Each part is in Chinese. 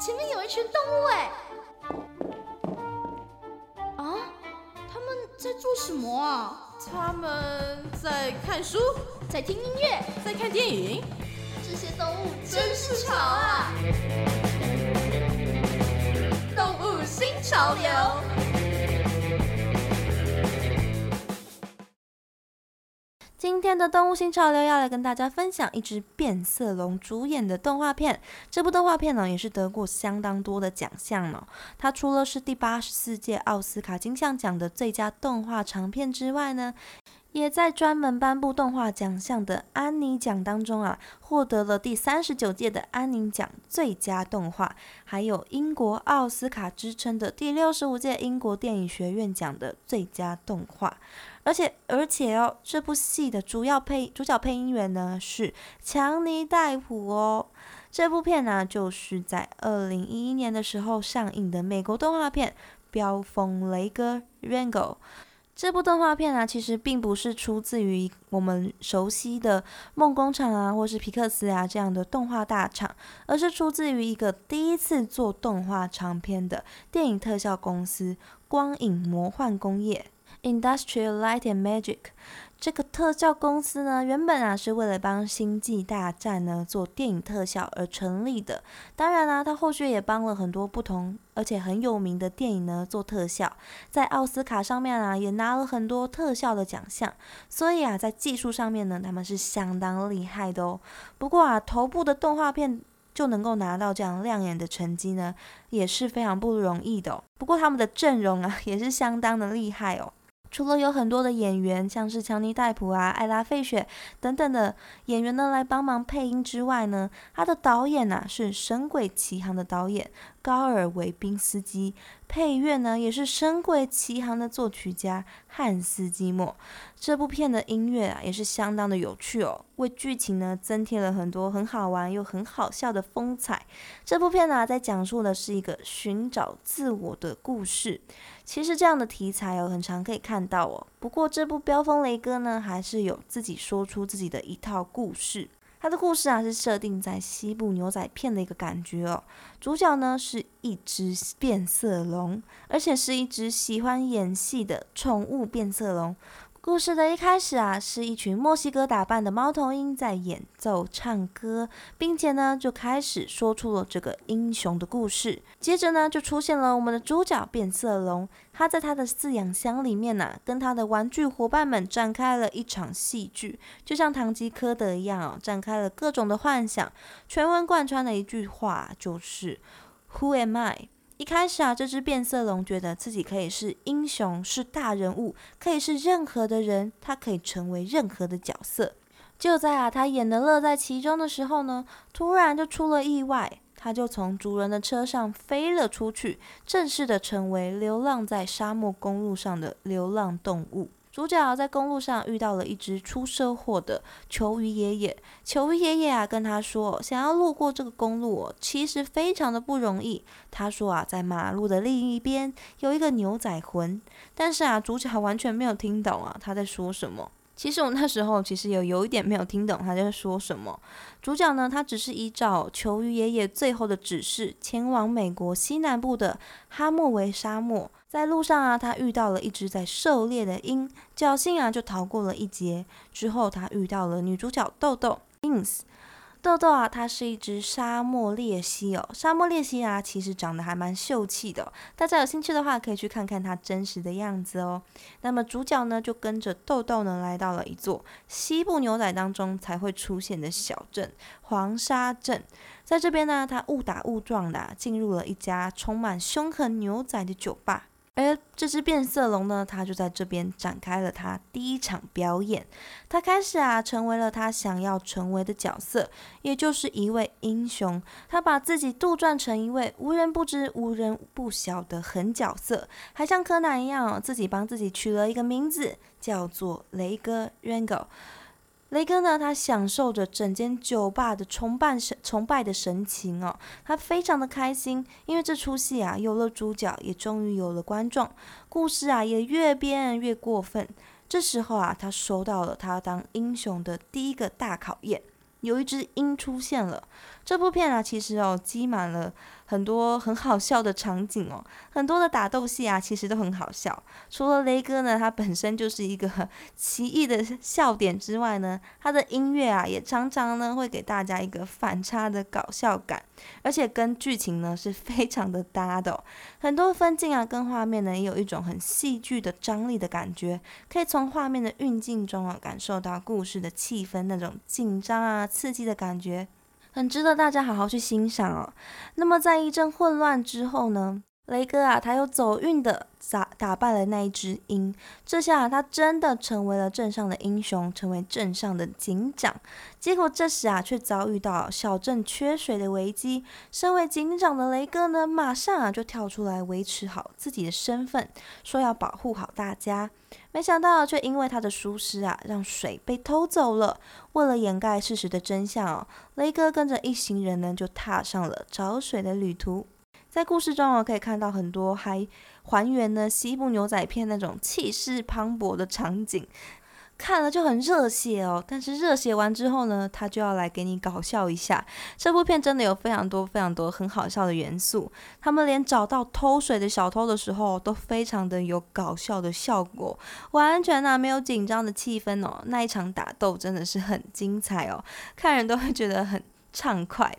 前面有一群动物哎！啊，他们在做什么啊？他们在看书，在听音乐，在看电影。这些动物真是潮啊！动物新潮流。今天的动物新潮流要来跟大家分享一只变色龙主演的动画片。这部动画片呢，也是得过相当多的奖项呢。它除了是第八十四届奥斯卡金像奖的最佳动画长片之外呢，也在专门颁布动画奖项的安妮奖当中啊，获得了第三十九届的安妮奖最佳动画，还有英国奥斯卡之称的第六十五届英国电影学院奖的最佳动画。而且，而且哦，这部戏的主要配主角配音员呢是强尼戴普哦。这部片呢，就是在二零一一年的时候上映的美国动画片《飙风雷哥》（Rango）。这部动画片呢，其实并不是出自于我们熟悉的梦工厂啊，或是皮克斯啊这样的动画大厂，而是出自于一个第一次做动画长片的电影特效公司——光影魔幻工业。Industrial Light and Magic 这个特效公司呢，原本啊是为了帮《星际大战》呢做电影特效而成立的。当然啦，它后续也帮了很多不同而且很有名的电影呢做特效，在奥斯卡上面啊也拿了很多特效的奖项。所以啊，在技术上面呢，他们是相当厉害的哦。不过啊，头部的动画片。就能够拿到这样亮眼的成绩呢，也是非常不容易的。哦不过他们的阵容啊，也是相当的厉害哦。除了有很多的演员，像是强尼戴普啊、艾拉费雪等等的演员呢来帮忙配音之外呢，他的导演呐是《神鬼奇航》的导演高尔维宾斯基，配乐呢也是《神鬼奇行》的作曲家汉斯季默。这部片的音乐啊也是相当的有趣哦，为剧情呢增添了很多很好玩又很好笑的风采。这部片呢在讲述的是一个寻找自我的故事。其实这样的题材哦，很常可以看到哦。不过这部《飙风雷哥》呢，还是有自己说出自己的一套故事。它的故事啊，是设定在西部牛仔片的一个感觉哦。主角呢是一只变色龙，而且是一只喜欢演戏的宠物变色龙。故事的一开始啊，是一群墨西哥打扮的猫头鹰在演奏唱歌，并且呢就开始说出了这个英雄的故事。接着呢就出现了我们的主角变色龙，他在他的饲养箱里面呢，跟他的玩具伙伴们展开了一场戏剧，就像堂吉诃德一样哦，展开了各种的幻想。全文贯穿的一句话就是 “Who am I？” 一开始啊，这只变色龙觉得自己可以是英雄，是大人物，可以是任何的人，它可以成为任何的角色。就在啊，他演的乐在其中的时候呢，突然就出了意外，他就从族人的车上飞了出去，正式的成为流浪在沙漠公路上的流浪动物。主角在公路上遇到了一只出车祸的球鱼爷爷。球鱼爷爷啊，跟他说，想要路过这个公路，其实非常的不容易。他说啊，在马路的另一边有一个牛仔魂。但是啊，主角完全没有听懂啊，他在说什么。其实我那时候其实有有一点没有听懂他在说什么。主角呢，他只是依照球鱼爷爷最后的指示，前往美国西南部的哈莫维沙漠。在路上啊，他遇到了一只在狩猎的鹰，侥幸啊就逃过了一劫。之后他遇到了女主角豆豆 Ins。豆豆啊，它是一只沙漠鬣蜥哦。沙漠鬣蜥啊，其实长得还蛮秀气的。大家有兴趣的话，可以去看看它真实的样子哦。那么主角呢，就跟着豆豆呢，来到了一座西部牛仔当中才会出现的小镇——黄沙镇。在这边呢，他误打误撞的进入了一家充满凶狠牛仔的酒吧。而这只变色龙呢，它就在这边展开了它第一场表演。它开始啊，成为了它想要成为的角色，也就是一位英雄。他把自己杜撰成一位无人不知、无人不晓的狠角色，还像柯南一样，自己帮自己取了一个名字，叫做雷哥 （Rango）。雷哥呢，他享受着整间酒吧的崇拜神崇拜的神情哦，他非常的开心，因为这出戏啊有了主角，也终于有了观众，故事啊也越编越过分。这时候啊，他收到了他当英雄的第一个大考验，有一只鹰出现了。这部片啊，其实哦，积满了很多很好笑的场景哦，很多的打斗戏啊，其实都很好笑。除了雷哥呢，他本身就是一个奇异的笑点之外呢，他的音乐啊，也常常呢会给大家一个反差的搞笑感，而且跟剧情呢是非常的搭的。很多分镜啊，跟画面呢也有一种很戏剧的张力的感觉，可以从画面的运镜中啊，感受到故事的气氛那种紧张啊、刺激的感觉。很值得大家好好去欣赏哦。那么在一阵混乱之后呢，雷哥啊，他又走运的打打败了那一只鹰，这下他真的成为了镇上的英雄，成为镇上的警长。结果这时啊，却遭遇到小镇缺水的危机。身为警长的雷哥呢，马上啊就跳出来维持好自己的身份，说要保护好大家。没想到，却因为他的疏失啊，让水被偷走了。为了掩盖事实的真相哦，雷哥跟着一行人呢，就踏上了找水的旅途。在故事中哦，可以看到很多还还原呢西部牛仔片那种气势磅礴的场景。看了就很热血哦，但是热血完之后呢，他就要来给你搞笑一下。这部片真的有非常多非常多很好笑的元素，他们连找到偷水的小偷的时候都非常的有搞笑的效果，完全呢没有紧张的气氛哦。那一场打斗真的是很精彩哦，看人都会觉得很畅快。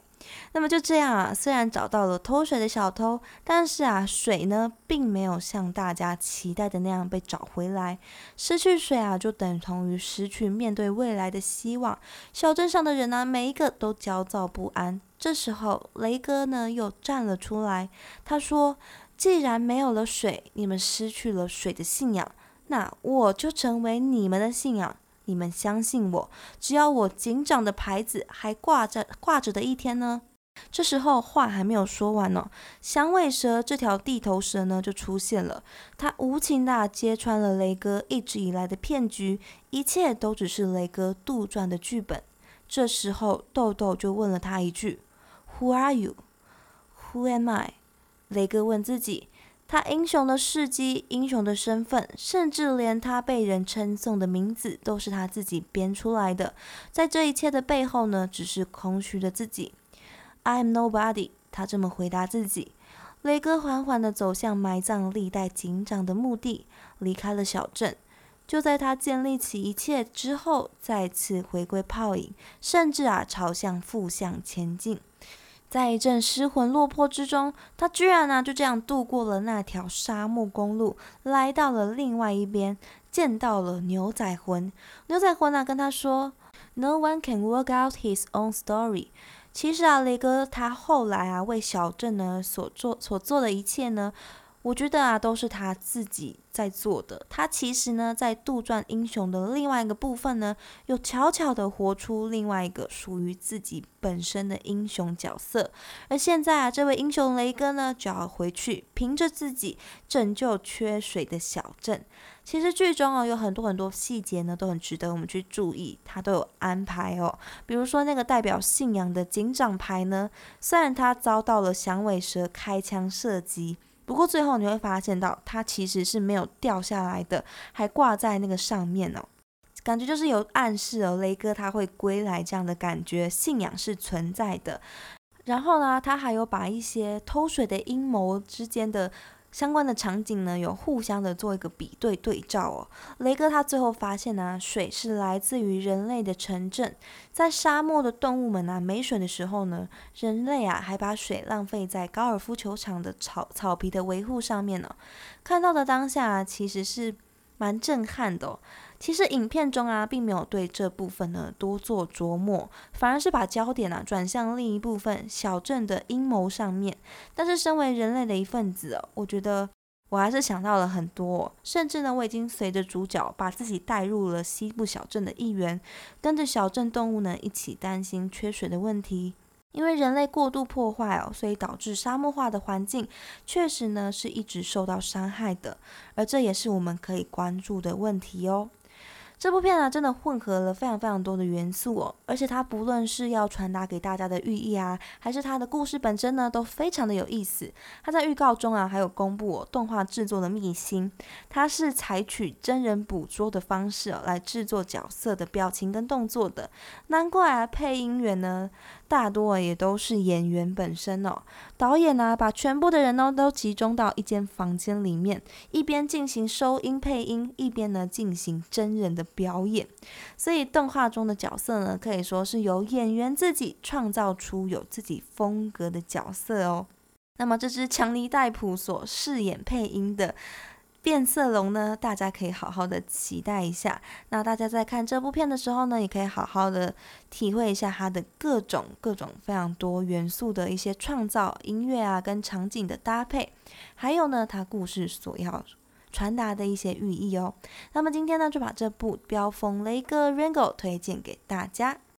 那么就这样啊，虽然找到了偷水的小偷，但是啊，水呢并没有像大家期待的那样被找回来。失去水啊，就等同于失去面对未来的希望。小镇上的人呢，每一个都焦躁不安。这时候，雷哥呢又站了出来，他说：“既然没有了水，你们失去了水的信仰，那我就成为你们的信仰。”你们相信我，只要我警长的牌子还挂着挂着的一天呢？这时候话还没有说完呢，响尾蛇这条地头蛇呢就出现了，它无情的揭穿了雷哥一直以来的骗局，一切都只是雷哥杜撰的剧本。这时候豆豆就问了他一句：“Who are you? Who am I？” 雷哥问自己。他英雄的事迹、英雄的身份，甚至连他被人称颂的名字，都是他自己编出来的。在这一切的背后呢，只是空虚的自己。I am nobody。他这么回答自己。雷哥缓缓地走向埋葬历代警长的墓地，离开了小镇。就在他建立起一切之后，再次回归泡影，甚至啊，朝向负向前进。在一阵失魂落魄之中，他居然呢就这样度过了那条沙漠公路，来到了另外一边，见到了牛仔魂。牛仔魂呢跟他说：“No one can work out his own story。”其实啊，雷哥他后来啊为小镇呢所做所做的一切呢。我觉得啊，都是他自己在做的。他其实呢，在杜撰英雄的另外一个部分呢，又悄悄地活出另外一个属于自己本身的英雄角色。而现在啊，这位英雄雷哥呢，就要回去凭着自己拯救缺水的小镇。其实剧中哦，有很多很多细节呢，都很值得我们去注意，他都有安排哦。比如说那个代表信仰的警长牌呢，虽然他遭到了响尾蛇开枪射击。不过最后你会发现到，它其实是没有掉下来的，还挂在那个上面哦。感觉就是有暗示哦，雷哥他会归来这样的感觉，信仰是存在的。然后呢，他还有把一些偷水的阴谋之间的。相关的场景呢，有互相的做一个比对对照哦。雷哥他最后发现呢，水是来自于人类的城镇，在沙漠的动物们啊没水的时候呢，人类啊还把水浪费在高尔夫球场的草草皮的维护上面呢。看到的当下其实是蛮震撼的。其实影片中啊，并没有对这部分呢多做琢磨，反而是把焦点啊转向另一部分小镇的阴谋上面。但是身为人类的一份子哦，我觉得我还是想到了很多，甚至呢，我已经随着主角把自己带入了西部小镇的一员，跟着小镇动物呢一起担心缺水的问题。因为人类过度破坏哦，所以导致沙漠化的环境确实呢是一直受到伤害的，而这也是我们可以关注的问题哦。这部片呢，真的混合了非常非常多的元素哦，而且它不论是要传达给大家的寓意啊，还是它的故事本身呢，都非常的有意思。它在预告中啊，还有公布哦动画制作的秘辛，它是采取真人捕捉的方式哦，来制作角色的表情跟动作的。难怪啊，配音员呢，大多也都是演员本身哦。导演呢，把全部的人呢都集中到一间房间里面，一边进行收音配音，一边呢进行真人的表演。所以动画中的角色呢，可以说是由演员自己创造出有自己风格的角色哦。那么这支强尼戴普所饰演配音的。变色龙呢，大家可以好好的期待一下。那大家在看这部片的时候呢，也可以好好的体会一下它的各种各种非常多元素的一些创造音乐啊，跟场景的搭配，还有呢，它故事所要传达的一些寓意哦。那么今天呢，就把这部《飙风雷哥 Rango》推荐给大家。